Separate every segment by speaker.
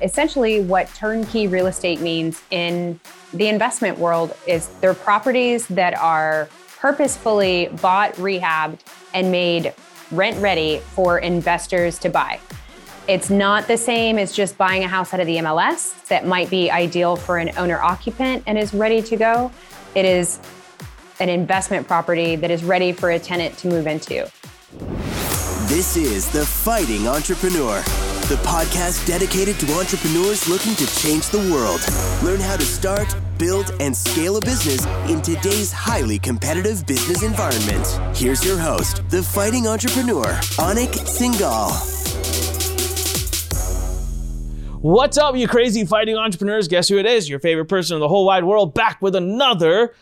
Speaker 1: Essentially, what turnkey real estate means in the investment world is they're properties that are purposefully bought, rehabbed, and made rent ready for investors to buy. It's not the same as just buying a house out of the MLS that might be ideal for an owner occupant and is ready to go. It is an investment property that is ready for a tenant to move into.
Speaker 2: This is The Fighting Entrepreneur, the podcast dedicated to entrepreneurs looking to change the world. Learn how to start, build, and scale a business in today's highly competitive business environment. Here's your host, the fighting entrepreneur, Anik Singal.
Speaker 3: What's up, you crazy fighting entrepreneurs? Guess who it is? Your favorite person in the whole wide world, back with another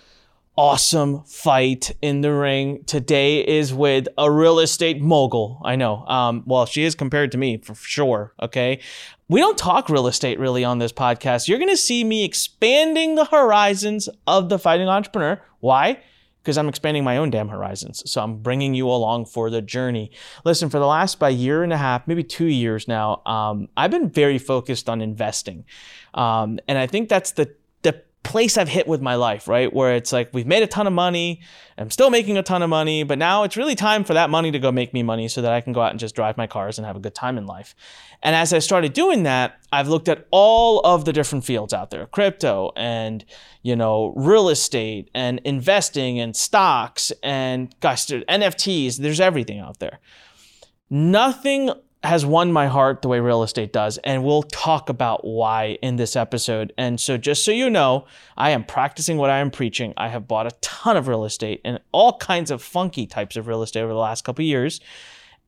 Speaker 3: awesome fight in the ring. Today is with a real estate mogul. I know. Um, well, she is compared to me for sure. Okay. We don't talk real estate really on this podcast. You're going to see me expanding the horizons of the fighting entrepreneur. Why? Because I'm expanding my own damn horizons. So I'm bringing you along for the journey. Listen, for the last by year and a half, maybe two years now, um, I've been very focused on investing. Um, and I think that's the place I've hit with my life, right? Where it's like we've made a ton of money, I'm still making a ton of money, but now it's really time for that money to go make me money so that I can go out and just drive my cars and have a good time in life. And as I started doing that, I've looked at all of the different fields out there, crypto and, you know, real estate and investing and stocks and gosh, NFTs, there's everything out there. Nothing has won my heart the way real estate does. And we'll talk about why in this episode. And so, just so you know, I am practicing what I am preaching. I have bought a ton of real estate and all kinds of funky types of real estate over the last couple years.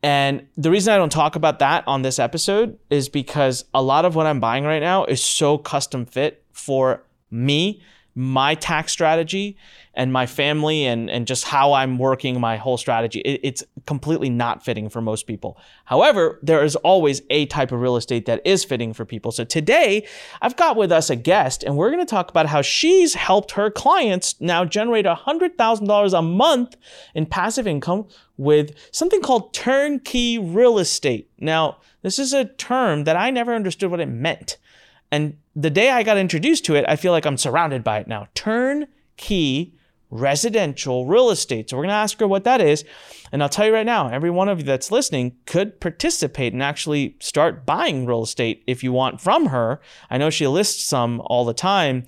Speaker 3: And the reason I don't talk about that on this episode is because a lot of what I'm buying right now is so custom fit for me my tax strategy and my family and, and just how I'm working my whole strategy, it, it's completely not fitting for most people. However, there is always a type of real estate that is fitting for people. So today, I've got with us a guest, and we're going to talk about how she's helped her clients now generate $100,000 a month in passive income with something called turnkey real estate. Now, this is a term that I never understood what it meant. And the day I got introduced to it, I feel like I'm surrounded by it now. Turnkey residential real estate. So we're going to ask her what that is. And I'll tell you right now, every one of you that's listening could participate and actually start buying real estate if you want from her. I know she lists some all the time.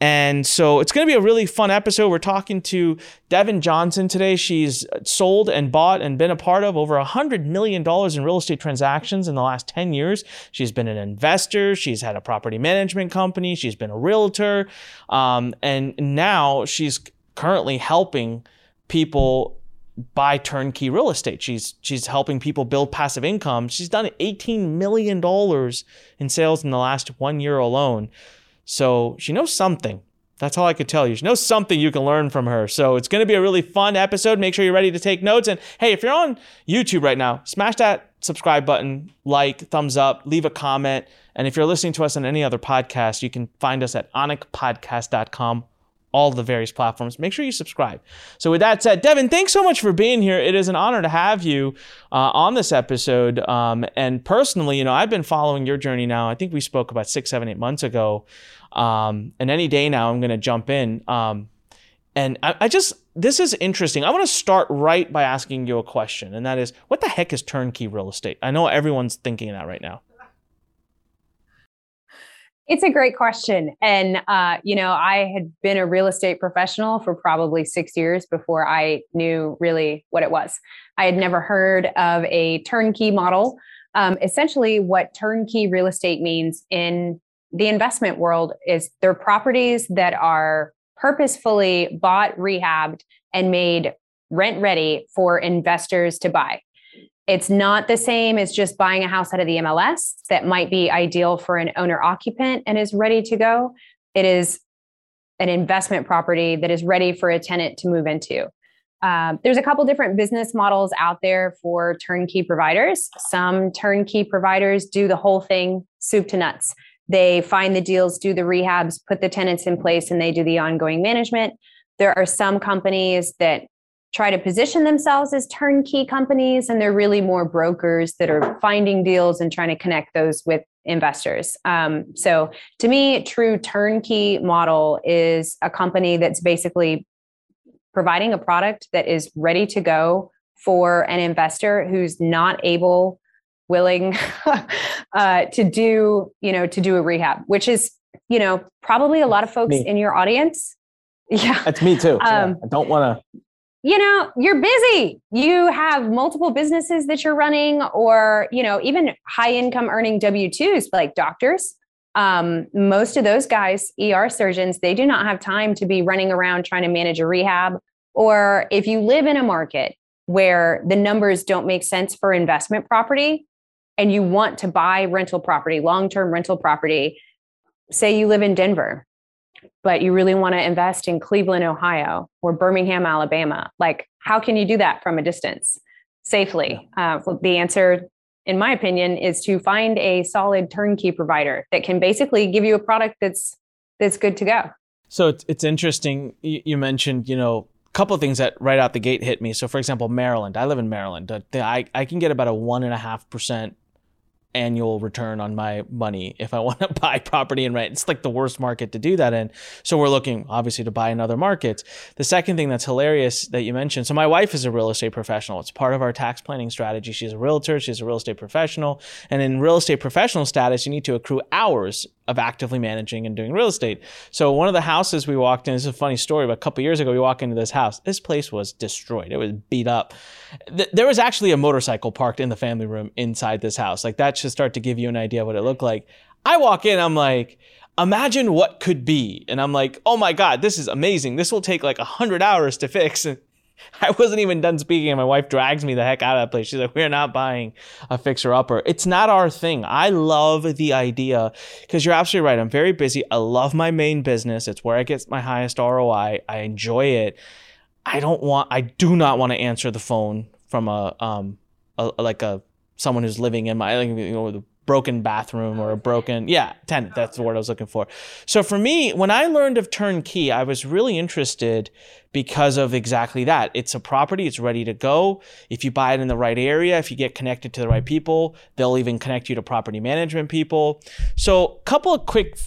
Speaker 3: And so it's going to be a really fun episode. We're talking to Devon Johnson today. She's sold and bought and been a part of over $100 million in real estate transactions in the last 10 years. She's been an investor. She's had a property management company. She's been a realtor. Um, and now she's currently helping people buy turnkey real estate. She's she's helping people build passive income. She's done 18 million dollars in sales in the last 1 year alone. So she knows something. That's all I could tell you. She knows something you can learn from her. So it's going to be a really fun episode. Make sure you're ready to take notes. And hey, if you're on YouTube right now, smash that subscribe button, like, thumbs up, leave a comment. And if you're listening to us on any other podcast, you can find us at onicpodcast.com all the various platforms. Make sure you subscribe. So, with that said, Devon, thanks so much for being here. It is an honor to have you uh, on this episode. Um, and personally, you know, I've been following your journey now. I think we spoke about six, seven, eight months ago. Um, and any day now, I'm going to jump in. Um, and I, I just, this is interesting. I want to start right by asking you a question, and that is, what the heck is turnkey real estate? I know everyone's thinking that right now.
Speaker 1: It's a great question. And, uh, you know, I had been a real estate professional for probably six years before I knew really what it was. I had never heard of a turnkey model. Um, essentially, what turnkey real estate means in the investment world is they're properties that are purposefully bought, rehabbed, and made rent ready for investors to buy. It's not the same as just buying a house out of the MLS that might be ideal for an owner occupant and is ready to go. It is an investment property that is ready for a tenant to move into. Um, there's a couple different business models out there for turnkey providers. Some turnkey providers do the whole thing soup to nuts. They find the deals, do the rehabs, put the tenants in place, and they do the ongoing management. There are some companies that try to position themselves as turnkey companies and they're really more brokers that are finding deals and trying to connect those with investors. Um, so to me, true turnkey model is a company that's basically providing a product that is ready to go for an investor who's not able willing uh, to do you know to do a rehab which is you know probably a lot of folks
Speaker 3: Me.
Speaker 1: in your audience yeah
Speaker 3: That's me too. Yeah,
Speaker 1: Um,
Speaker 3: I don't want to.
Speaker 1: you know you're busy you have multiple businesses that you're running or you know even high income earning w2s like doctors um, most of those guys er surgeons they do not have time to be running around trying to manage a rehab or if you live in a market where the numbers don't make sense for investment property and you want to buy rental property long-term rental property say you live in denver but you really want to invest in Cleveland, Ohio, or Birmingham, Alabama, like how can you do that from a distance safely? Uh, the answer, in my opinion, is to find a solid turnkey provider that can basically give you a product that's that's good to go.
Speaker 3: So it's, it's interesting. You, mentioned, you know, a couple of things that right out the gate hit me. So, for example, Maryland. I live in Maryland. I, I can get about a one and a half percent annual return on my money if I want to buy property and rent. It's like the worst market to do that in. So we're looking obviously to buy in other markets. The second thing that's hilarious that you mentioned. So my wife is a real estate professional. It's part of our tax planning strategy. She's a realtor. She's a real estate professional. And in real estate professional status, you need to accrue hours of actively managing and doing real estate. So one of the houses we walked in, this is a funny story, but a couple years ago we walked into this house. This place was destroyed. It was beat up. Th- there was actually a motorcycle parked in the family room inside this house. Like that should start to give you an idea what it looked like. I walk in, I'm like, imagine what could be. And I'm like, oh my God, this is amazing. This will take like a hundred hours to fix. And I wasn't even done speaking, and my wife drags me the heck out of that place. She's like, "We're not buying a fixer upper. It's not our thing." I love the idea because you're absolutely right. I'm very busy. I love my main business. It's where I get my highest ROI. I enjoy it. I don't want. I do not want to answer the phone from a um a, like a someone who's living in my you know broken bathroom or a broken yeah tenant. That's the word I was looking for. So for me, when I learned of turnkey, I was really interested because of exactly that. It's a property, it's ready to go. If you buy it in the right area, if you get connected to the right people, they'll even connect you to property management people. So, a couple of quick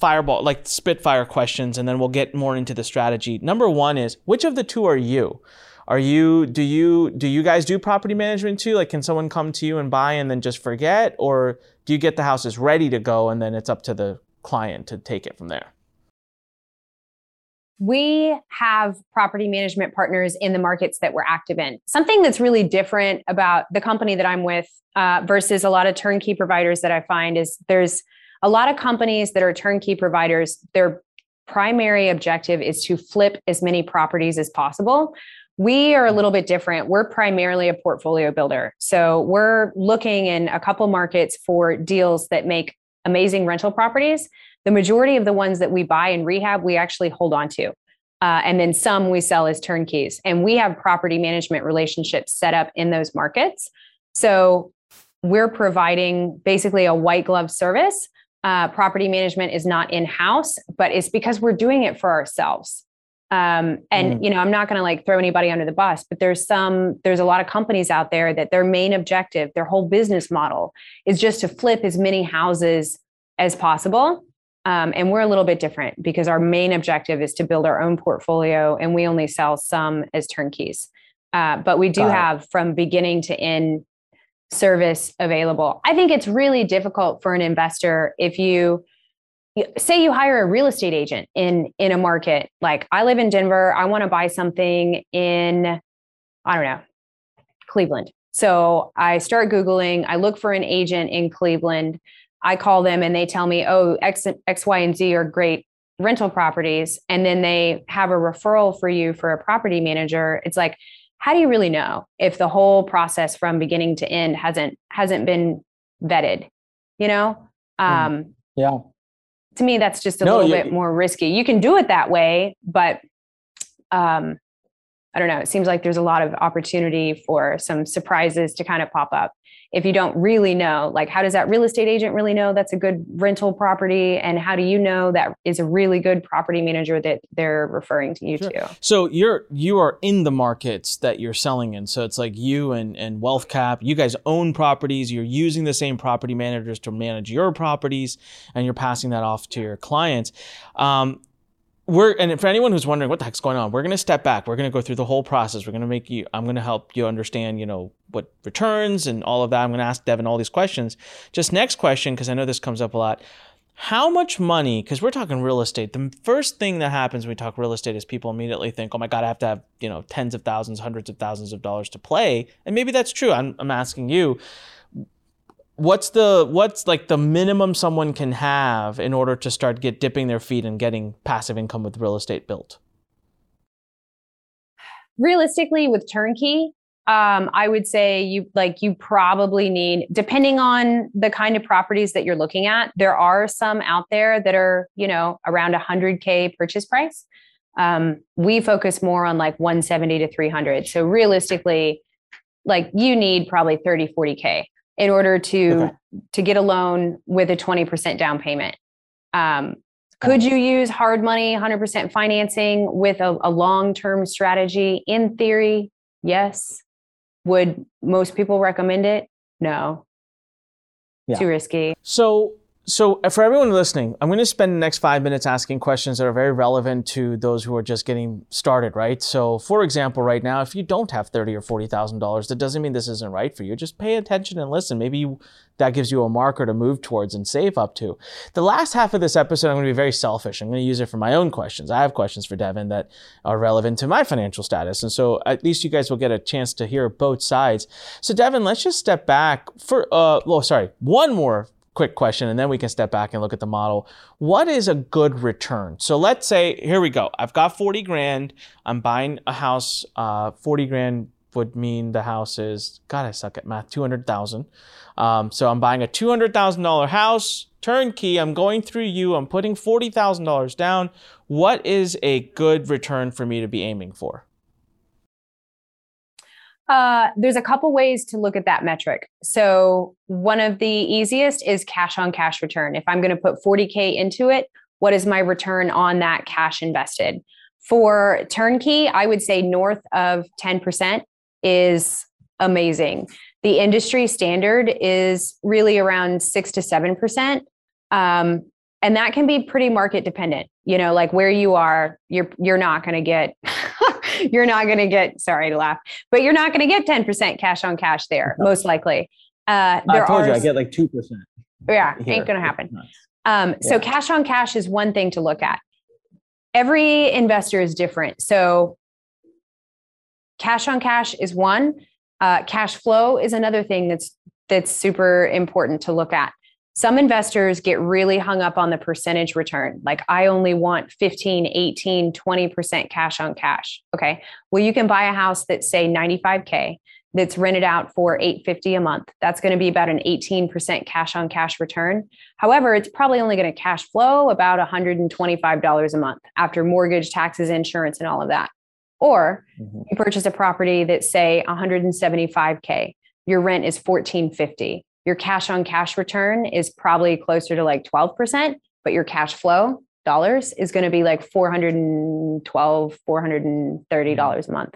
Speaker 3: fireball, like spitfire questions, and then we'll get more into the strategy. Number one is which of the two are you? Are you do you do you guys do property management too? Like can someone come to you and buy and then just forget? Or do you get the houses ready to go and then it's up to the client to take it from there?
Speaker 1: we have property management partners in the markets that we're active in. Something that's really different about the company that I'm with uh, versus a lot of turnkey providers that I find is there's a lot of companies that are turnkey providers. Their primary objective is to flip as many properties as possible. We are a little bit different. We're primarily a portfolio builder. So we're looking in a couple markets for deals that make amazing rental properties the majority of the ones that we buy and rehab, we actually hold on to. Uh, and then some we sell as turnkeys. And we have property management relationships set up in those markets. So we're providing basically a white glove service. Uh, property management is not in house, but it's because we're doing it for ourselves. Um, and mm. you know, I'm not going to like throw anybody under the bus, but there's some, there's a lot of companies out there that their main objective, their whole business model is just to flip as many houses as possible. Um, and we're a little bit different because our main objective is to build our own portfolio and we only sell some as turnkeys. Uh, but we do have from beginning to end service available. I think it's really difficult for an investor if you say you hire a real estate agent in in a market like I live in Denver, I want to buy something in I don't know, Cleveland. So I start googling, I look for an agent in Cleveland. I call them and they tell me, oh, X, X, Y, and Z are great rental properties. And then they have a referral for you for a property manager. It's like, how do you really know if the whole process from beginning to end hasn't hasn't been vetted? You know?
Speaker 3: Hmm.
Speaker 1: Um,
Speaker 3: yeah.
Speaker 1: To me, that's just a no, little bit more risky. You can do it that way, but um, I don't know. It seems like there's a lot of opportunity for some surprises to kind of pop up. if you don't really know like how does that real estate agent really know that's a good rental property and how do you know that is a really good property manager that they're referring to you sure. to
Speaker 3: so you're you are in the markets that you're selling in so it's like you and and wealthcap you guys own properties you're using the same property managers to manage your properties and you're passing that off to your clients um, we're and for anyone who's wondering what the heck's going on, we're going to step back. We're going to go through the whole process. We're going to make you. I'm going to help you understand, you know, what returns and all of that. I'm going to ask Devon all these questions. Just next question, because I know this comes up a lot. How much money? Because we're talking real estate. The first thing that happens when we talk real estate is people immediately think, "Oh my God, I have to have you know tens of thousands, hundreds of thousands of dollars to play." And maybe that's true. I'm, I'm asking you what's the what's like the minimum someone can have in order to start get dipping their feet and getting passive income with real estate built?
Speaker 1: Realistically with turnkey um, i would say you like you probably need depending on the kind of properties that you're looking at there are some out there that are you know around 100k purchase price. Um, we focus more on like 170 to 300 so realistically like you need probably 30 40k in order to okay. to get a loan with a 20% down payment. Um, could you use hard money, 100% financing with a, a long term strategy? In theory, yes. Would most people recommend it? No. Yeah. Too risky.
Speaker 3: So, so, uh, for everyone listening, I'm going to spend the next five minutes asking questions that are very relevant to those who are just getting started, right? So, for example, right now, if you don't have thirty or forty thousand dollars, that doesn't mean this isn't right for you. Just pay attention and listen. Maybe you, that gives you a marker to move towards and save up to. The last half of this episode, I'm going to be very selfish. I'm going to use it for my own questions. I have questions for Devon that are relevant to my financial status, and so at least you guys will get a chance to hear both sides. So, Devon, let's just step back for. Uh, well, sorry, one more quick question and then we can step back and look at the model. What is a good return? So let's say, here we go. I've got 40 grand. I'm buying a house. Uh, 40 grand would mean the house is, God, I suck at math, 200,000. Um, so I'm buying a $200,000 house, turnkey. I'm going through you. I'm putting $40,000 down. What is a good return for me to be aiming for?
Speaker 1: Uh, there's a couple ways to look at that metric. So, one of the easiest is cash on cash return. If I'm going to put 40K into it, what is my return on that cash invested? For turnkey, I would say north of 10% is amazing. The industry standard is really around six to 7%. Um, and that can be pretty market dependent. You know, like where you are, you're you're not going to get you're not going to get, sorry to laugh, but you're not going to get 10% cash on cash there, most likely.
Speaker 4: Uh, I told are, you I get like 2%.
Speaker 1: Yeah, here. ain't going to happen. Um, yeah. So cash on cash is one thing to look at. Every investor is different. So cash on cash is one. Uh, cash flow is another thing that's that's super important to look at some investors get really hung up on the percentage return. Like i only want 15 18 20% cash on cash. Okay. Well you can buy a house that's say 95k that's rented out for 850 a month. That's going to be about an 18% cash on cash return. However it's probably only going to cash flow about $125 a month after mortgage taxes insurance and all of that. Or mm-hmm. you purchase a property that's say 175k your rent is 1450 your cash on cash return is probably closer to like 12%, but your cash flow dollars is going to be like 412 $430 mm-hmm. a month.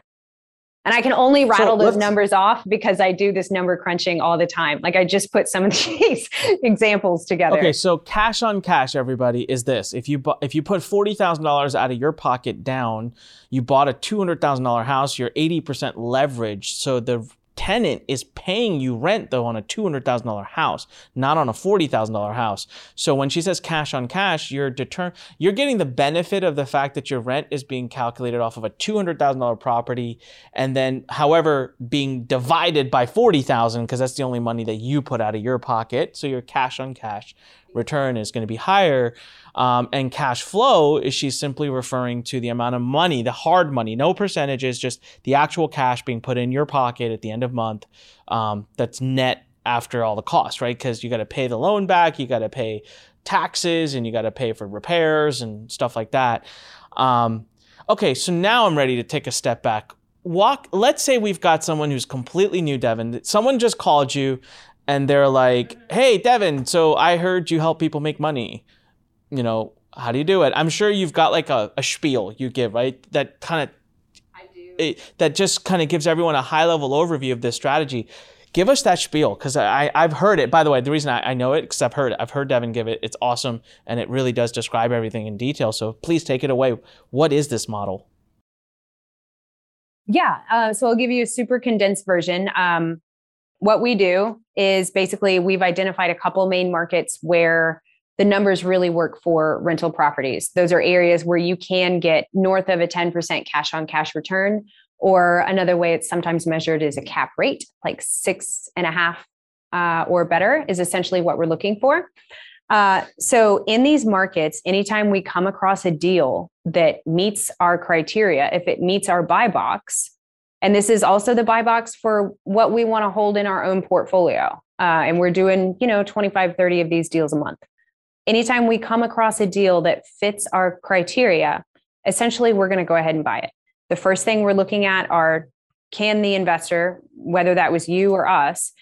Speaker 1: And I can only rattle so those numbers off because I do this number crunching all the time. Like I just put some of these examples together.
Speaker 3: Okay, so cash on cash, everybody, is this: if you bu- if you put forty thousand dollars out of your pocket down, you bought a two hundred thousand dollar house, you're eighty percent leveraged. So the tenant is paying you rent though on a $200,000 house, not on a $40,000 house. So when she says cash on cash, you're deter- you're getting the benefit of the fact that your rent is being calculated off of a $200,000 property and then however being divided by 40,000 because that's the only money that you put out of your pocket. So your cash on cash return is going to be higher. Um, and cash flow is she's simply referring to the amount of money, the hard money, no percentages, just the actual cash being put in your pocket at the end of month um, that's net after all the costs, right? Because you got to pay the loan back, you got to pay taxes, and you got to pay for repairs and stuff like that. Um, okay, so now I'm ready to take a step back. walk let's say we've got someone who's completely new devon someone just called you and they're like hey devon so i heard you help people make money you know how do you do it i'm sure you've got like a, a spiel you give right that kind of it, that just kind of gives everyone a high level overview of this strategy give us that spiel because I, I've heard it. By the way, the reason I, I know it because I've heard it. I've heard Devon give it. It's awesome and it really does describe everything in detail. So please take it away. What is this model?
Speaker 1: Yeah. Uh, so I'll give you a super condensed version. Um, what we do is basically we've identified a couple main markets where the numbers really work for rental properties. Those are areas where you can get north of a 10% cash on cash return, or another way it's sometimes measured is a cap rate, like six and a half uh, or better is essentially what we're looking for. Uh, so in these markets, anytime we come across a deal that meets our criteria, if it meets our buy box, and this is also the buy box for what we want to hold in our own portfolio. Uh, and we're doing, you know, 25, 30 of these deals a month. Anytime we come across a deal that fits our criteria, essentially we're going to go ahead and buy it. The first thing we're looking at are can the investor, whether that was you or us,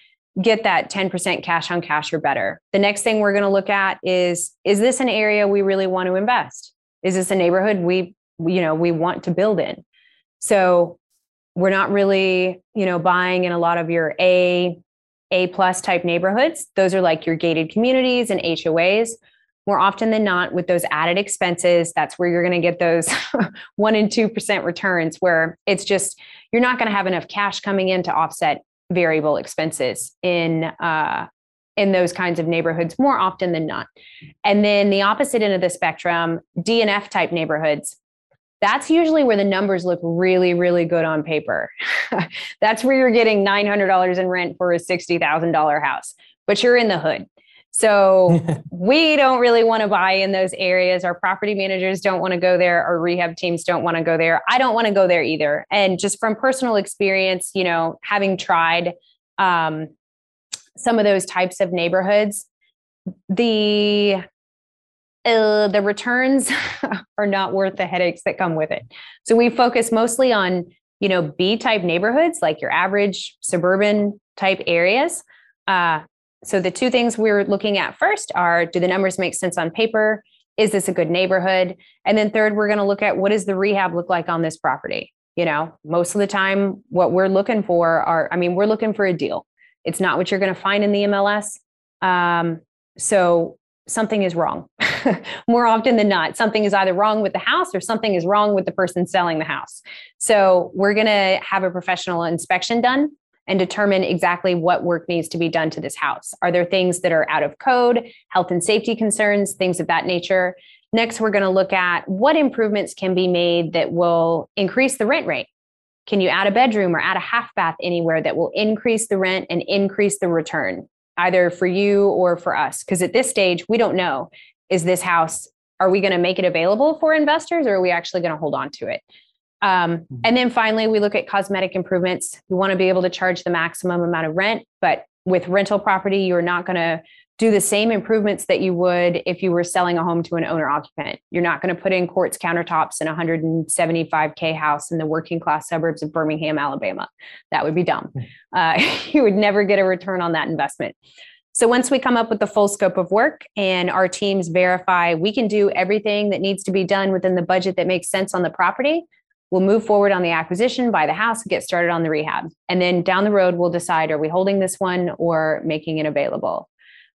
Speaker 1: get that 10% cash on cash or better. The next thing we're going to look at is is this an area we really want to invest? Is this a neighborhood we you know we want to build in? So we're not really, you know, buying in a lot of your A A plus type neighborhoods. Those are like your gated communities and HOAs. More often than not, with those added expenses, that's where you're going to get those one and two percent returns, where it's just you're not going to have enough cash coming in to offset variable expenses in uh, in those kinds of neighborhoods more often than not. And then the opposite end of the spectrum, DNF type neighborhoods. That's usually where the numbers look really, really good on paper. that's where you're getting $900 in rent for a $60,000 house, but you're in the hood. So we don't really want to buy in those areas. Our property managers don't want to go there. Our rehab teams don't want to go there. I don't want to go there either. And just from personal experience, you know, having tried um, some of those types of neighborhoods, the uh, the returns are not worth the headaches that come with it. So we focus mostly on you know B type neighborhoods, like your average suburban type areas. Uh, so the two things we're looking at first are do the numbers make sense on paper? Is this a good neighborhood? And then third, we're going to look at what does the rehab look like on this property? You know, most of the time, what we're looking for are, I mean, we're looking for a deal. It's not what you're going to find in the MLS. Um, so something is wrong. More often than not, something is either wrong with the house or something is wrong with the person selling the house. So we're going to have a professional inspection done and determine exactly what work needs to be done to this house. Are there things that are out of code, health and safety concerns, things of that nature? Next, we're going to look at what improvements can be made that will increase the rent rate. Can you add a bedroom or add a half bath anywhere that will increase the rent and increase the return, either for you or for us? Because at this stage, we don't know is this house, are we going to make it available for investors or are we actually going to hold on to it? Um, mm-hmm. and then finally, we look at cosmetic improvements. You want to be able to charge the maximum amount of rent, but with rental property, you're not going to do the same improvements that you would if you were selling a home to an owner occupant. You're not going to put in quartz countertops in a 175K house in the working class suburbs of Birmingham, Alabama. That would be dumb. Hmm. Uh, you would never get a return on that investment. So once we come up with the full scope of work and our teams verify we can do everything that needs to be done within the budget that makes sense on the property, We'll move forward on the acquisition, buy the house, get started on the rehab. And then down the road, we'll decide are we holding this one or making it available?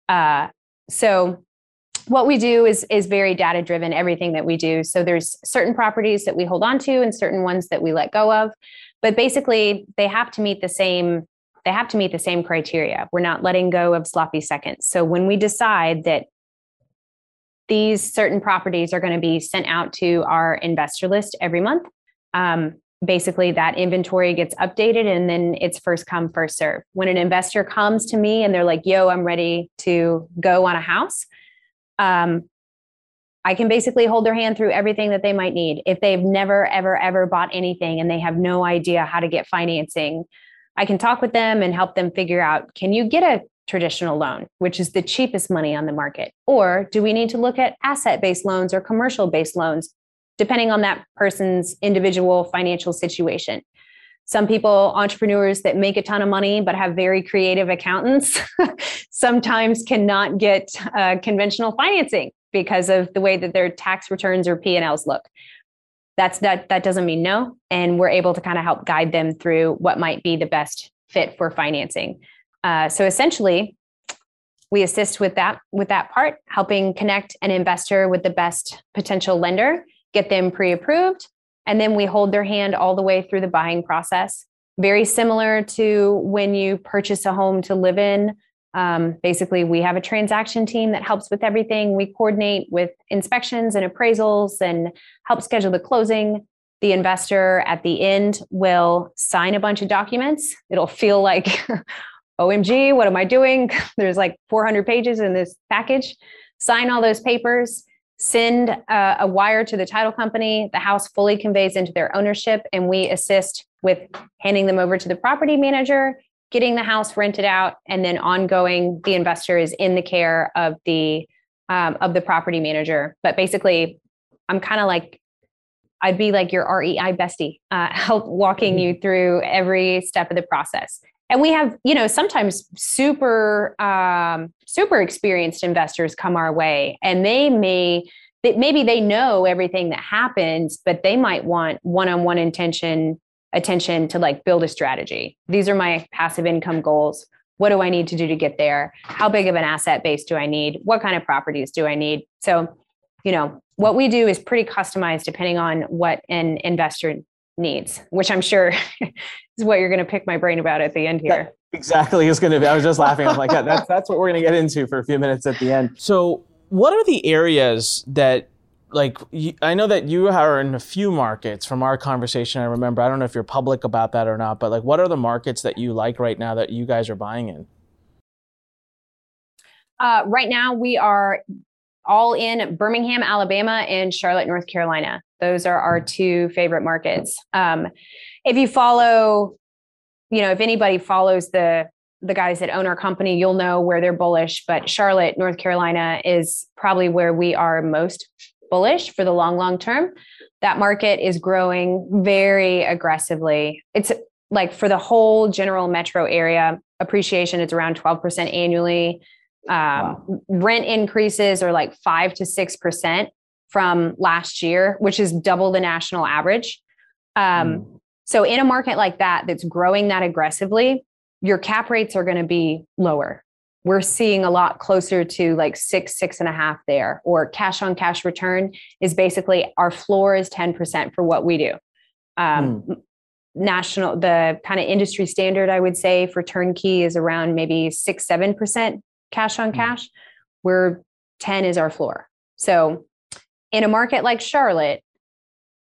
Speaker 1: Uh, so, what we do is, is very data driven, everything that we do. So, there's certain properties that we hold on to and certain ones that we let go of. But basically, they have to meet the same they have to meet the same criteria. We're not letting go of sloppy seconds. So when we decide that these certain properties are going to be sent out to our investor list every month, um, basically that inventory gets updated and then it's first come first serve. When an investor comes to me and they're like yo i'm ready to go on a house um, i can basically hold their hand through everything that they might need. If they've never ever ever bought anything and they have no idea how to get financing i can talk with them and help them figure out can you get a traditional loan which is the cheapest money on the market? Or do we need to look at asset based loans or commercial based loans depending on that person's individual financial situation. some people, entrepreneurs that make a ton of money but have very creative accountants, sometimes cannot get uh, conventional financing because of the way that their tax returns or P&Ls look. That's that that doesn't mean no, and we're able to kind of help guide them through what might be the best fit for financing. Uh, so essentially, we assist with that with that part, helping connect an investor with the best potential lender, get them pre-approved, and then we hold their hand all the way through the buying process. Very similar to when you purchase a home to live in. Um, basically, we have a transaction team that helps with everything. We coordinate with inspections and appraisals and help schedule the closing. The investor at the end will sign a bunch of documents. It'll feel like, OMG, what am I doing? There's like 400 pages in this package. Sign all those papers send a, a wire to the title company. The house fully conveys into their ownership, and we assist with handing them over to the property manager, getting the house rented out, and then ongoing. The investor is in the care of the um, of the property manager. But basically, I'm kind of like I'd be like your REI bestie, uh, help walking mm-hmm. you through every step of the process and we have you know sometimes super um, super experienced investors come our way and they may that maybe they know everything that happens but they might want one-on-one intention attention to like build a strategy. These are my passive income goals. What do i need to do to get there? How big of an asset base do i need? What kind of properties do i need? So you know what we do is pretty customized depending on what an investor needs, which I'm sure is what you're going to pick my brain about at the end here.
Speaker 4: That exactly is going to be. I was just laughing. I'm like, that's that's what we're going to get into for a few minutes at the end.
Speaker 3: So, what are the areas that like I know that you are in a few markets from our conversation. I remember. I don't know if you're public about that or not, but like, what are the markets that you like right now that you guys are buying in?
Speaker 1: Uh, right now, we are all in Birmingham, Alabama, and Charlotte, North Carolina. Those are our two favorite markets. Um, if you follow, you know, if anybody follows the the guys that own our company, you'll know where they're bullish. But Charlotte, North Carolina, is probably where we are most bullish for the long, long term. That market is growing very aggressively. It's like for the whole general metro area, appreciation is around 12% annually. Um, wow. Rent increases are like five to six percent from last year, which is double the national average. Um, mm. So, in a market like that that's growing that aggressively, your cap rates are going to be lower. We're seeing a lot closer to like six, six and a half there, or cash on cash return is basically our floor is 10% for what we do. Um, mm. National, the kind of industry standard, I would say for turnkey is around maybe six, 7% cash on mm. cash, where 10 is our floor. So in a market like Charlotte,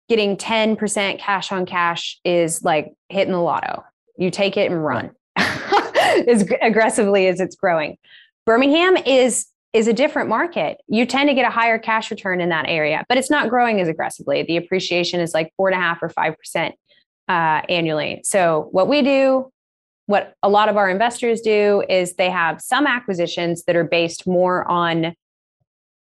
Speaker 1: getting 10% cash on cash is like hitting the lotto. You take it and run as aggressively as it's growing. Birmingham is is a different market. You tend to get a higher cash return in that area, but it's not growing as aggressively. The appreciation is like four and a half or five percent uh, annually. So what we do what a lot of our investors do is they have some acquisitions that are based more on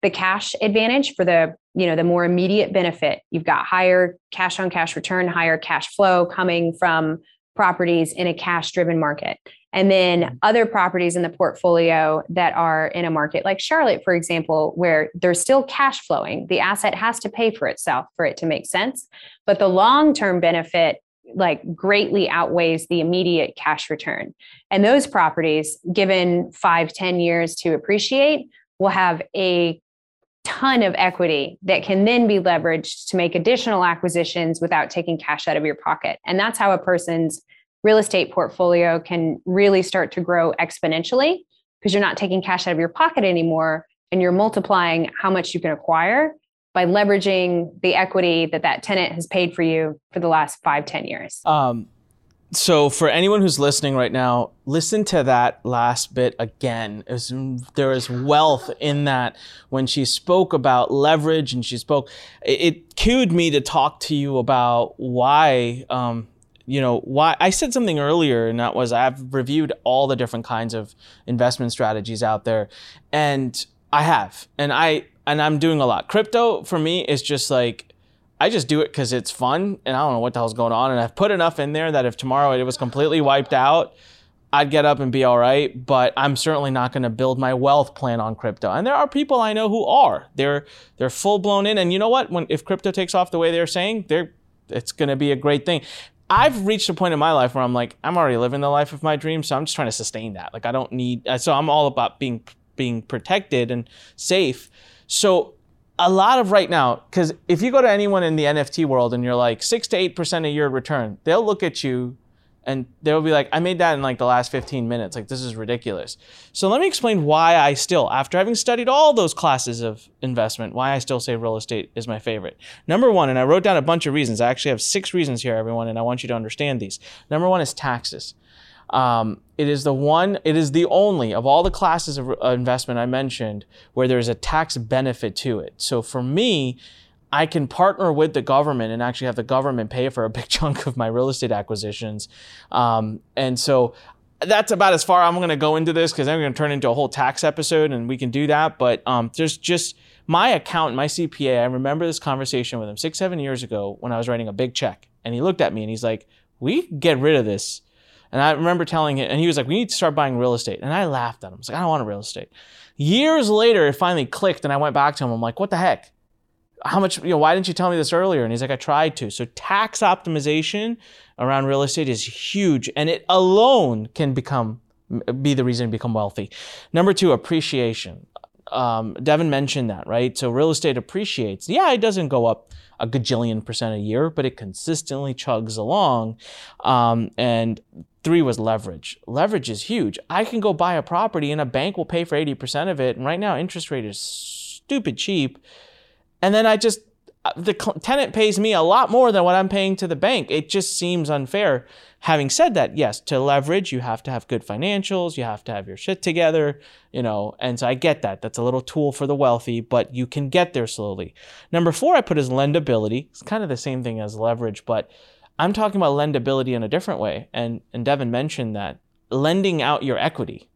Speaker 1: the cash advantage for the you know the more immediate benefit you've got higher cash on cash return higher cash flow coming from properties in a cash driven market and then mm-hmm. other properties in the portfolio that are in a market like Charlotte for example where there's still cash flowing the asset has to pay for itself for it to make sense but the long term benefit like greatly outweighs the immediate cash return. And those properties, given five, ten years to appreciate, will have a ton of equity that can then be leveraged to make additional acquisitions without taking cash out of your pocket. And that's how a person's real estate portfolio can really start to grow exponentially because you're not taking cash out of your pocket anymore and you're multiplying how much you can acquire by leveraging the equity that that tenant has paid for you for the last five, ten years. Um,
Speaker 3: so for anyone who's listening right now, listen to that last bit again. Was, there is wealth in that when she spoke about leverage and she spoke, it, it cued me to talk to you about why, um, you know, why I said something earlier, and that was I've reviewed all the different kinds of investment strategies out there, and I have, and I and I'm doing a lot. Crypto for me is just like I just do it because it's fun and I don't know what the hell's going on. And I've put enough in there that if tomorrow it was completely wiped out, I'd get up and be all right. But I'm certainly not going to build my wealth plan on crypto. And there are people I know who are. They're they're full blown in. And you know what? When if crypto takes off the way they're saying, they're it's going to be a great thing. I've reached a point in my life where I'm like, I'm already living the life of my dreams, so I'm just trying to sustain that. Like I don't need. So I'm all about being being protected and safe. So a lot of right now, because if you go to anyone in the NFT world and you're like six to eight percent a year return, they'll look at you and they'll be like, I made that in like the last 15 minutes. Like, this is ridiculous. So, let me explain why I still, after having studied all those classes of investment, why I still say real estate is my favorite. Number one, and I wrote down a bunch of reasons. I actually have six reasons here, everyone, and I want you to understand these. Number one is taxes. Um, it is the one, it is the only of all the classes of uh, investment I mentioned where there's a tax benefit to it. So for me, I can partner with the government and actually have the government pay for a big chunk of my real estate acquisitions. Um, and so that's about as far I'm going to go into this because I'm going to turn into a whole tax episode and we can do that. But um, there's just my accountant, my CPA. I remember this conversation with him six, seven years ago when I was writing a big check. And he looked at me and he's like, We get rid of this and I remember telling him, and he was like, we need to start buying real estate. And I laughed at him. I was like, I don't want a real estate. Years later, it finally clicked, and I went back to him. I'm like, what the heck? How much, you know, why didn't you tell me this earlier? And he's like, I tried to. So tax optimization around real estate is huge, and it alone can become, be the reason to become wealthy. Number two, appreciation. Um, Devon mentioned that, right? So real estate appreciates. Yeah, it doesn't go up a gajillion percent a year, but it consistently chugs along. Um, and Three was leverage. Leverage is huge. I can go buy a property and a bank will pay for 80% of it. And right now, interest rate is stupid cheap. And then I just, uh, the tenant pays me a lot more than what I'm paying to the bank. It just seems unfair. Having said that, yes, to leverage, you have to have good financials, you have to have your shit together, you know, and so I get that. That's a little tool for the wealthy, but you can get there slowly. Number four, I put is lendability. It's kind of the same thing as leverage, but I'm talking about lendability in a different way. And, and Devon mentioned that lending out your equity,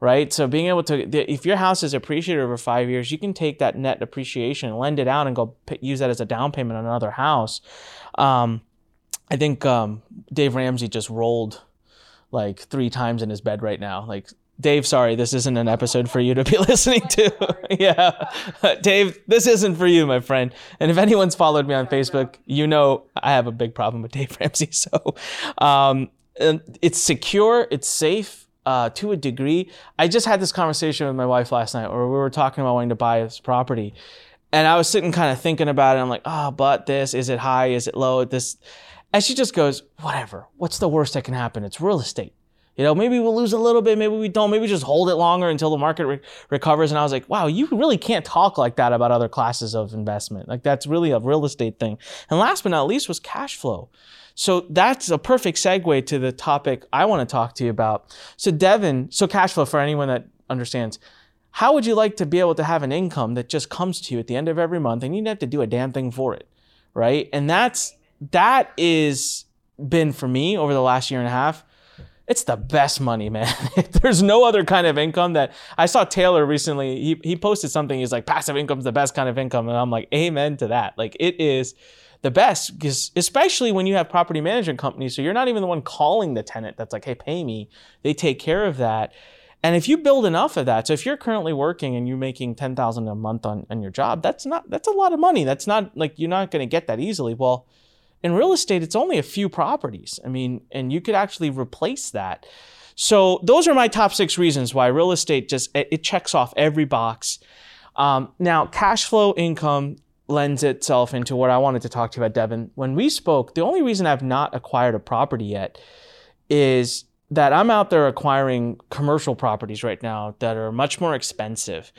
Speaker 3: right? So being able to, if your house is appreciated over five years, you can take that net appreciation, lend it out, and go p- use that as a down payment on another house. Um, I think um, Dave Ramsey just rolled like three times in his bed right now. Like Dave, sorry, this isn't an episode for you to be listening to. yeah. Dave, this isn't for you, my friend. And if anyone's followed me on Facebook, you know I have a big problem with Dave Ramsey. So um, it's secure, it's safe uh, to a degree. I just had this conversation with my wife last night where we were talking about wanting to buy this property. And I was sitting kind of thinking about it. I'm like, oh, but this, is it high? Is it low? This. And she just goes, whatever. What's the worst that can happen? It's real estate. You know, maybe we'll lose a little bit, maybe we don't, maybe just hold it longer until the market re- recovers. And I was like, wow, you really can't talk like that about other classes of investment. Like that's really a real estate thing. And last but not least was cash flow. So that's a perfect segue to the topic I want to talk to you about. So Devon, so cash flow for anyone that understands, how would you like to be able to have an income that just comes to you at the end of every month and you don't have to do a damn thing for it, right? And that's that is been for me over the last year and a half it's the best money, man. There's no other kind of income that I saw Taylor recently. He, he posted something. He's like, passive income's the best kind of income. And I'm like, amen to that. Like, it is the best because especially when you have property management companies. So you're not even the one calling the tenant that's like, hey, pay me. They take care of that. And if you build enough of that, so if you're currently working and you're making 10,000 a month on, on your job, that's not, that's a lot of money. That's not like, you're not going to get that easily. Well, in real estate, it's only a few properties. I mean, and you could actually replace that. So those are my top six reasons why real estate just it checks off every box. Um, now, cash flow income lends itself into what I wanted to talk to you about, Devon. When we spoke, the only reason I've not acquired a property yet is that I'm out there acquiring commercial properties right now that are much more expensive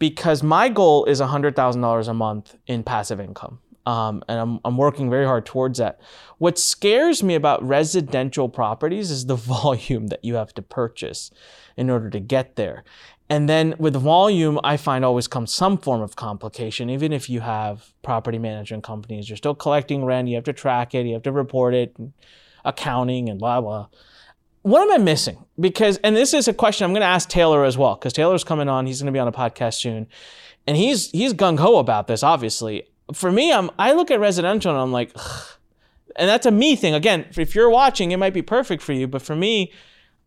Speaker 3: because my goal is $100,000 a month in passive income. Um, and I'm, I'm working very hard towards that. What scares me about residential properties is the volume that you have to purchase in order to get there. And then with volume, I find always comes some form of complication. Even if you have property management companies, you're still collecting rent, you have to track it, you have to report it, accounting and blah, blah. What am I missing? Because, and this is a question I'm going to ask Taylor as well, because Taylor's coming on. He's going to be on a podcast soon. And he's, he's gung ho about this, obviously for me, I'm I look at residential and I'm like, Ugh. and that's a me thing. Again, if you're watching, it might be perfect for you, but for me,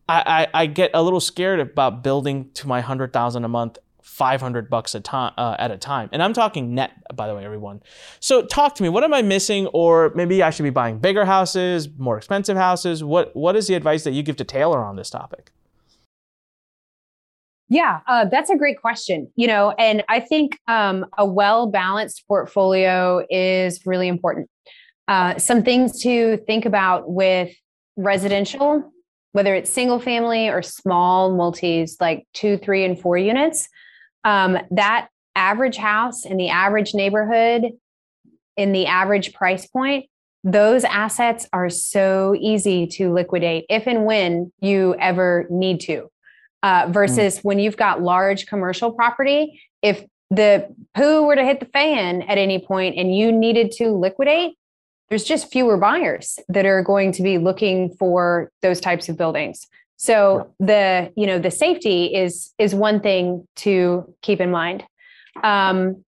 Speaker 3: I, I, I get a little scared about building to my hundred thousand a month 500 bucks a time uh, at a time. And i'm talking net by the way everyone. So talk to me. What am i missing? Or maybe i should be buying bigger houses more expensive houses. What what is the advice that you give to taylor on this topic
Speaker 1: yeah, uh, that's a great question. You know, and I think um, a well balanced portfolio is really important. Uh, some things to think about with residential, whether it's single family or small multis, like two, three, and four units, um, that average house in the average neighborhood, in the average price point, those assets are so easy to liquidate if and when you ever need to uh, versus mm. when you've got large commercial property. If the poo were to hit the fan at any point and you needed to liquidate, there's just fewer buyers that are going to be looking for those types of buildings. So yeah. the you know the safety is is one thing to keep in mind. Um,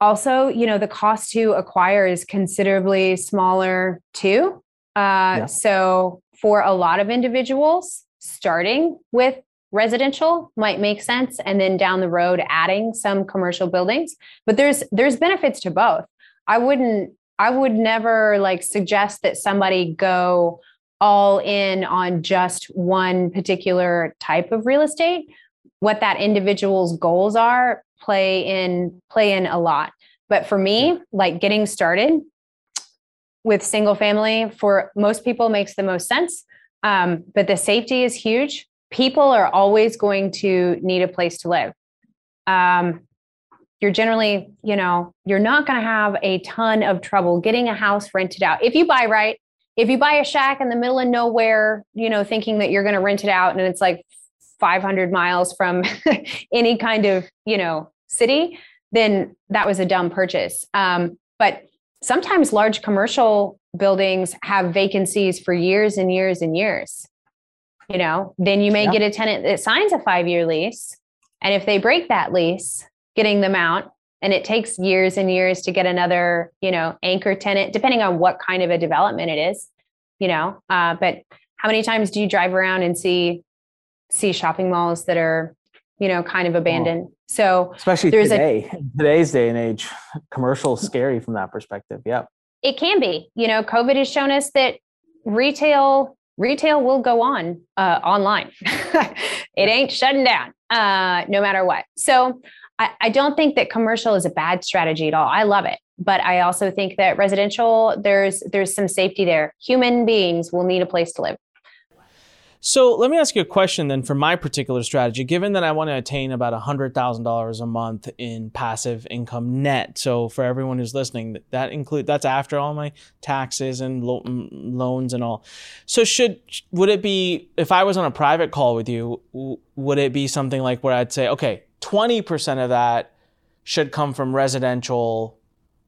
Speaker 1: also, you know the cost to acquire is considerably smaller too. Uh, yeah. So, for a lot of individuals, starting with residential might make sense, and then down the road adding some commercial buildings. But there's there's benefits to both. I wouldn't. I would never like suggest that somebody go all in on just one particular type of real estate. What that individual's goals are play in play in a lot. But for me, like getting started, with single family for most people makes the most sense. Um, but the safety is huge. People are always going to need a place to live. Um, you're generally, you know, you're not going to have a ton of trouble getting a house rented out. If you buy right, if you buy a shack in the middle of nowhere, you know, thinking that you're going to rent it out and it's like 500 miles from any kind of, you know, city, then that was a dumb purchase. Um, but sometimes large commercial buildings have vacancies for years and years and years you know then you may yeah. get a tenant that signs a five year lease and if they break that lease getting them out and it takes years and years to get another you know anchor tenant depending on what kind of a development it is you know uh, but how many times do you drive around and see see shopping malls that are you know kind of abandoned oh. So
Speaker 4: especially today, a, today's day and age, commercial scary from that perspective. Yep.
Speaker 1: It can be. You know, COVID has shown us that retail retail will go on uh, online. it ain't shutting down, uh, no matter what. So I, I don't think that commercial is a bad strategy at all. I love it, but I also think that residential there's there's some safety there. Human beings will need a place to live.
Speaker 3: So let me ask you a question then for my particular strategy, given that I want to attain about $100,000 a month in passive income net. So for everyone who's listening, that include that's after all my taxes and lo- loans and all. So should would it be if I was on a private call with you, would it be something like where I'd say, okay, 20% of that should come from residential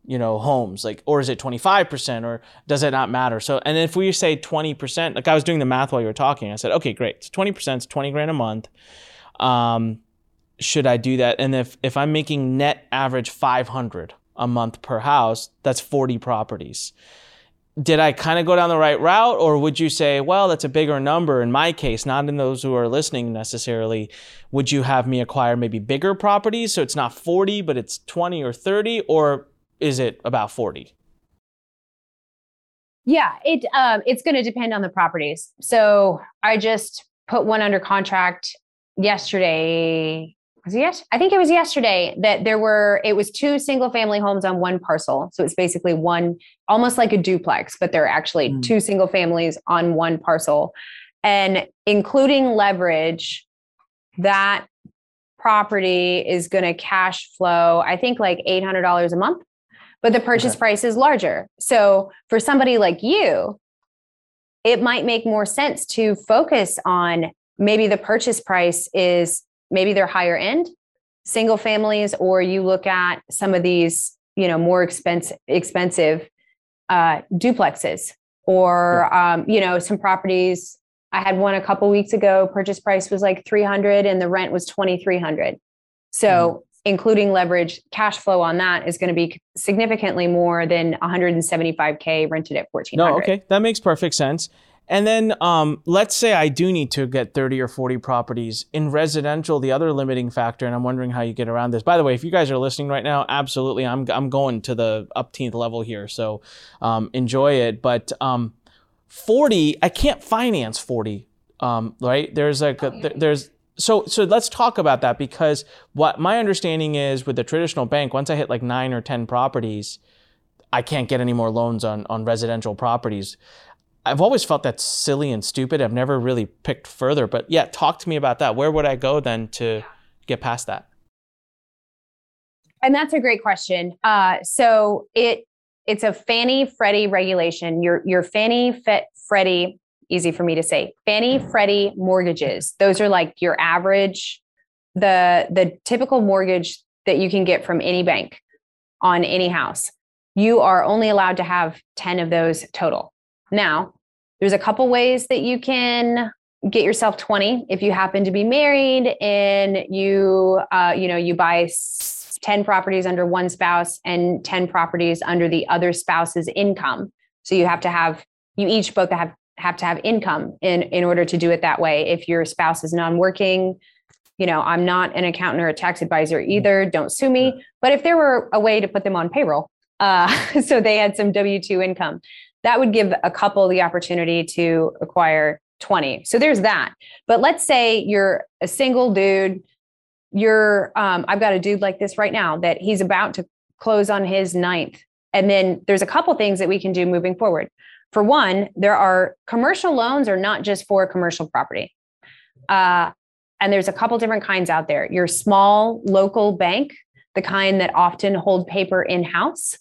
Speaker 3: you know homes like or is it 25% or does it not matter? So and if we say 20% like i was doing the math while you were talking i said okay great. So 20% is 20 grand a month. Um, should i do that? And if if i'm making net average 500 a month per house that's 40 properties. Did i kind of go down the right route or would you say well that's a bigger number in my case not in those who are listening necessarily. Would you have me acquire maybe bigger properties so it's not 40 but it's 20 or 30 or is it about 40?
Speaker 1: Yeah, it um, it's going to depend on the properties. So I just put one under contract yesterday. Was it yes? I think it was yesterday that there were. It was two single family homes on one parcel. So it's basically one, almost like a duplex, but they're actually mm. two single families on one parcel, and including leverage, that property is going to cash flow. I think like eight hundred dollars a month but the purchase okay. price is larger. So for somebody like you, it might make more sense to focus on maybe the purchase price is maybe they're higher end single families, or you look at some of these, you know, more expensive expensive uh, duplexes, or um, you know, some properties. I had one a couple weeks ago. Purchase price was like three hundred, and the rent was twenty three hundred. So, mm-hmm. Including leverage, cash flow on that is going to be significantly more than 175k rented at 1400.
Speaker 3: No, okay, that makes perfect sense. And then um, let's say I do need to get 30 or 40 properties in residential, the other limiting factor, and I'm wondering how you get around this. By the way, if you guys are listening right now, absolutely, I'm, I'm going to the upteenth level here. So um, enjoy it. But um, 40, I can't finance 40, um, right? There's like, a, there's, so so let's talk about that because what my understanding is with the traditional bank once i hit like 9 or 10 properties i can't get any more loans on on residential properties I've always felt that's silly and stupid. I've never really picked further, but yeah, talk to me about that. Where would I go then to get past that?
Speaker 1: And that's a great question. Uh, so it it's a Fannie Freddie regulation. Your your Fannie Fe- Freddie, easy for me to say, Fannie Freddie mortgages. Those are like your average, the the typical mortgage that you can get from any bank on any house. You are only allowed to have ten of those total. Now, there's a couple ways that you can get yourself 20 if you happen to be married and you uh, you know you buy 10 properties under one spouse and 10 properties under the other spouse's income so you have to have you each both have have to have income in in order to do it that way if your spouse is non-working you know i'm not an accountant or a tax advisor either don't sue me but if there were a way to put them on payroll uh, so they had some w2 income that would give a couple the opportunity to acquire 20. So there's that. But let's say you're a single dude. You're, um, I've got a dude like this right now that he's about to close on his ninth. And then there's a couple things that we can do moving forward. For one, there are commercial loans are not just for commercial property. Uh, and there's a couple different kinds out there. Your small local bank, the kind that often hold paper in house,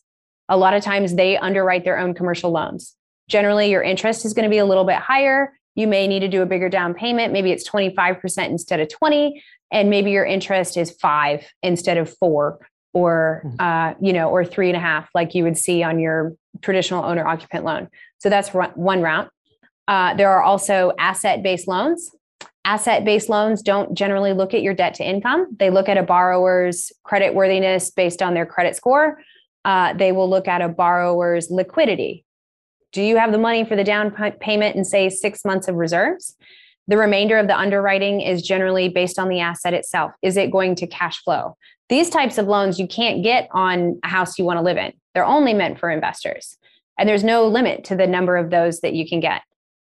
Speaker 1: a lot of times they underwrite their own commercial loans. Generally, your interest is going to be a little bit higher. You may need to do a bigger down payment. Maybe it's 25% instead of 20, and maybe your interest is five instead of four, or mm-hmm. uh, you know, or three and a half, like you would see on your traditional owner occupant loan. So that's one route. Uh, there are also asset based loans. Asset based loans don't generally look at your debt to income. They look at a borrower's credit worthiness based on their credit score uh, they will look at a borrower's liquidity. Do you have the money for the down payment and say six months of reserves? The remainder of the underwriting is generally based on the asset itself. Is it going to cash flow? These types of loans you can't get on a house you want to live in. They're only meant for investors. And there's no limit to the number of those that you can get.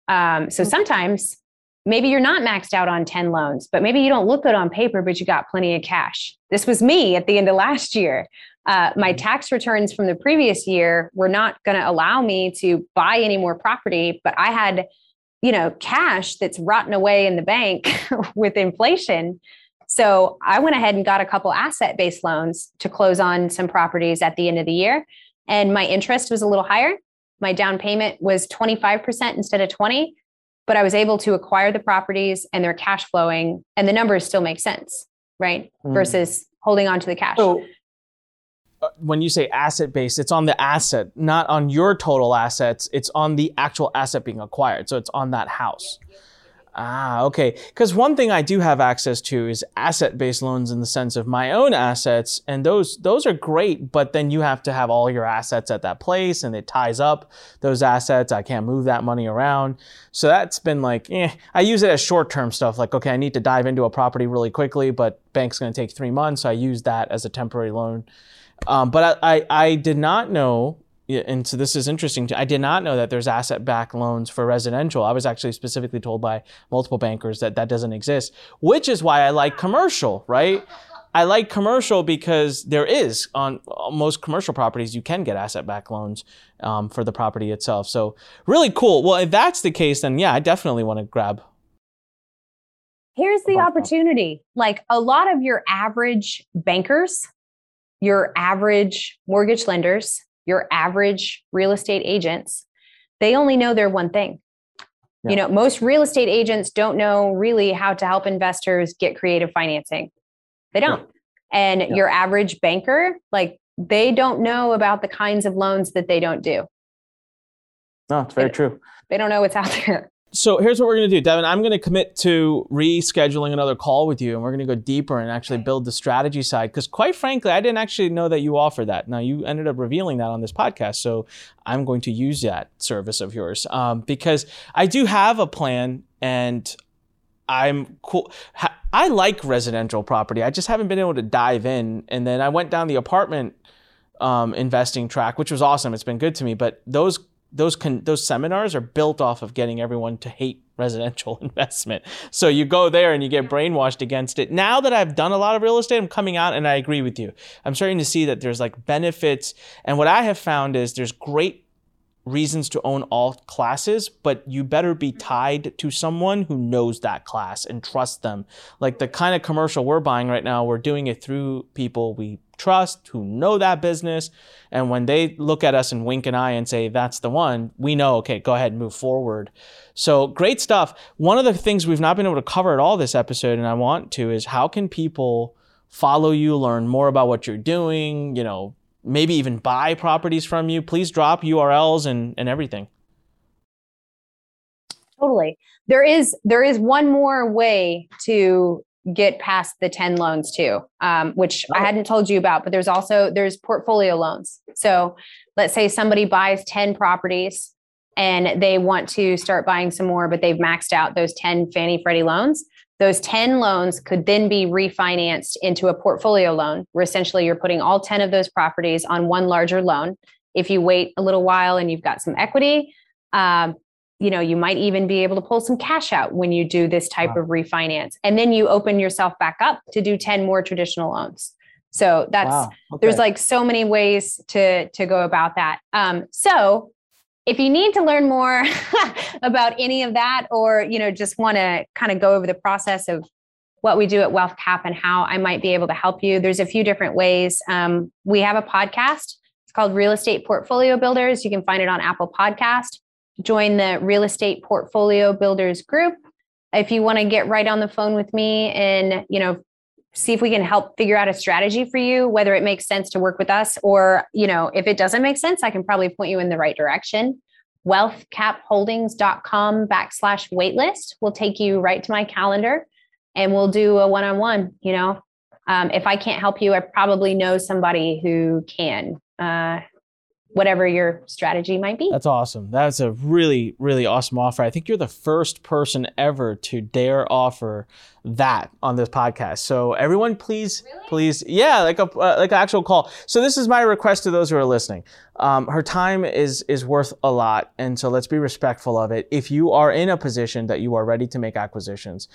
Speaker 1: Um, so sometimes maybe you're not maxed out on 10 loans, but maybe you don't look good on paper, but you got plenty of cash. This was me at the end of last year uh, my mm-hmm. tax returns from the previous year were not going to allow me to buy any more property, but I had, you know, cash that's rotten away in the bank with inflation. So I went ahead and got a couple asset based loans to close on some properties at the end of the year. And my interest was a little higher. My down payment was 25% instead of 20, but I was able to acquire the properties and they're cash flowing and the numbers still make sense, right? Mm. Versus holding on to the cash.
Speaker 3: So uh, when you say asset based, it's on the asset, not on your total assets. It's on the actual asset being acquired. So it's on that house. Ah, okay. Because one thing I do have access to is asset-based loans in the sense of my own assets, and those those are great. But then you have to have all your assets at that place, and it ties up those assets. I can't move that money around, so that's been like, eh. I use it as short-term stuff. Like, okay, I need to dive into a property really quickly, but bank's going to take three months. So I use that as a temporary loan. Um, but I, I, I did not know and so this is interesting. I did not know that there's asset-backed loans for residential. I was actually specifically told by multiple bankers that that doesn't exist, which is why I like commercial, right? I like commercial because there is on most commercial properties you can get asset-backed loans um, for the property itself. So really cool. Well, if that's the case, then yeah, I definitely want to grab.
Speaker 1: Here's the opportunity. Like a lot of your average bankers your average mortgage lenders, your average real estate agents, they only know their one thing. Yeah. You know, most real estate agents don't know really how to help investors get creative financing. They don't. Yeah. And yeah. your average banker, like they don't know about the kinds of loans that they don't do.
Speaker 4: No, it's very they, true.
Speaker 1: They don't know what's out there.
Speaker 3: So here's what we're going to do, Devon. I'm going to commit to rescheduling another call with you, and we're going to go deeper and actually build the strategy side. Because quite frankly, I didn't actually know that you offer that. Now you ended up revealing that on this podcast, so I'm going to use that service of yours um, because I do have a plan, and I'm cool. I like residential property. I just haven't been able to dive in. And then I went down the apartment um, investing track, which was awesome. It's been good to me, but those those con- those seminars are built off of getting everyone to hate residential investment. So you go there and you get brainwashed against it. Now that I've done a lot of real estate, I'm coming out and I agree with you. I'm starting to see that there's like benefits and what I have found is there's great reasons to own all classes, but you better be mm-hmm. tied to someone who knows that class and trust them. Like the kind of commercial we're buying right now, we're doing it through people we trust, who know that business. And when they look at us and wink an eye and say, that's the one, we know, okay, go ahead and move forward. So great stuff. One of the things we've not been able to cover at all this episode, and I want to, is how can people follow you, learn more about what you're doing, you know, maybe even buy properties from you, please drop URLs and, and everything.
Speaker 1: Totally. There is there is one more way to get past the 10 loans too, um, which oh. I hadn't told you about, but there's also there's portfolio loans. So let's say somebody buys 10 properties and they want to start buying some more, but they've maxed out those 10 Fannie Freddie loans. Those 10 loans could then be refinanced into a portfolio loan, where essentially you're putting all 10 of those properties on one larger loan. If you wait a little while and you've got some equity, um, you know, you might even be able to pull some cash out when you do this type wow. of refinance. And then you open yourself back up to do 10 more traditional loans. So that's wow. okay. there's like so many ways to to go about that. Um, so if you need to learn more about any of that or you know just want to kind of go over the process of what we do at wealth cap and how i might be able to help you there's a few different ways um, we have a podcast it's called real estate portfolio builders you can find it on apple podcast join the real estate portfolio builders group. If you want to get right on the phone with me and you know see if we can help figure out a strategy for you whether it makes sense to work with us or you know if it doesn't make sense i can probably point you in the right direction. wealthcapholdings.com backslash waitlist will take you right to my calendar and we'll do a one-on-one you know? Um, if i can't help you i probably know somebody who can. Uh, whatever your strategy might be.
Speaker 3: That's awesome. That's a really, really awesome offer. I think you're the first person ever to dare offer that on this podcast. So everyone, please, really? please, yeah, like a uh, like an actual call. So this is my request to those who are listening. Um, her time is is worth a lot, and so let's be respectful of it. If you are in a position that you are ready to make acquisitions,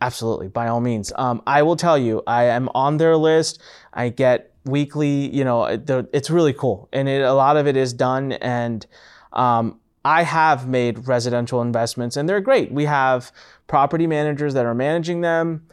Speaker 3: absolutely, by all means. Um, I will tell you, I am on their list. I get weekly. You know, it's really cool, and it, a lot of it is done. And um, I have made residential investments, and they're great. We have property managers that are managing them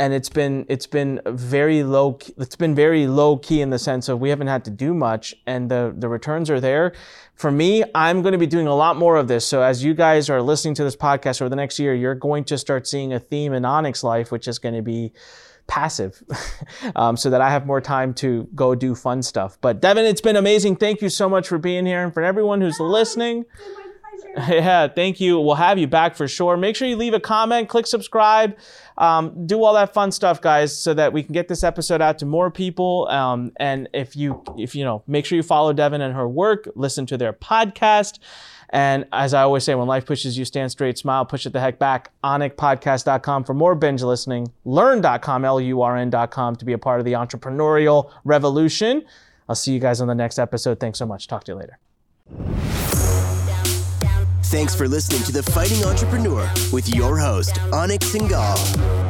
Speaker 3: and it's been it's been very low it's been very low key in the sense of we haven't had to do much and the the returns are there for me i'm going to be doing a lot more of this so as you guys are listening to this podcast over the next year you're going to start seeing a theme in Anik's life which is going to be passive um, so that I have more time to go do fun stuff. But Devon, it's been amazing. Thank you so much for being here. And for everyone who's listening, yeah, thank you. We'll have you back for sure. Make sure you leave a comment, click subscribe, um, do all that fun stuff, guys, so that we can get this episode out to more people. Um, and if you, if you know, make sure you follow Devon and her work, listen to their podcast. And as I always say, when life pushes you, stand straight, smile, push it the heck back. OnyxPodcast.com for more binge listening. Lurn.com, L-U-R-N.com to be a part of the entrepreneurial revolution. I'll see you guys on the next episode. Thanks so much. Talk to you later.
Speaker 2: Thanks for listening to The Fighting Entrepreneur with your host, Anik Singal.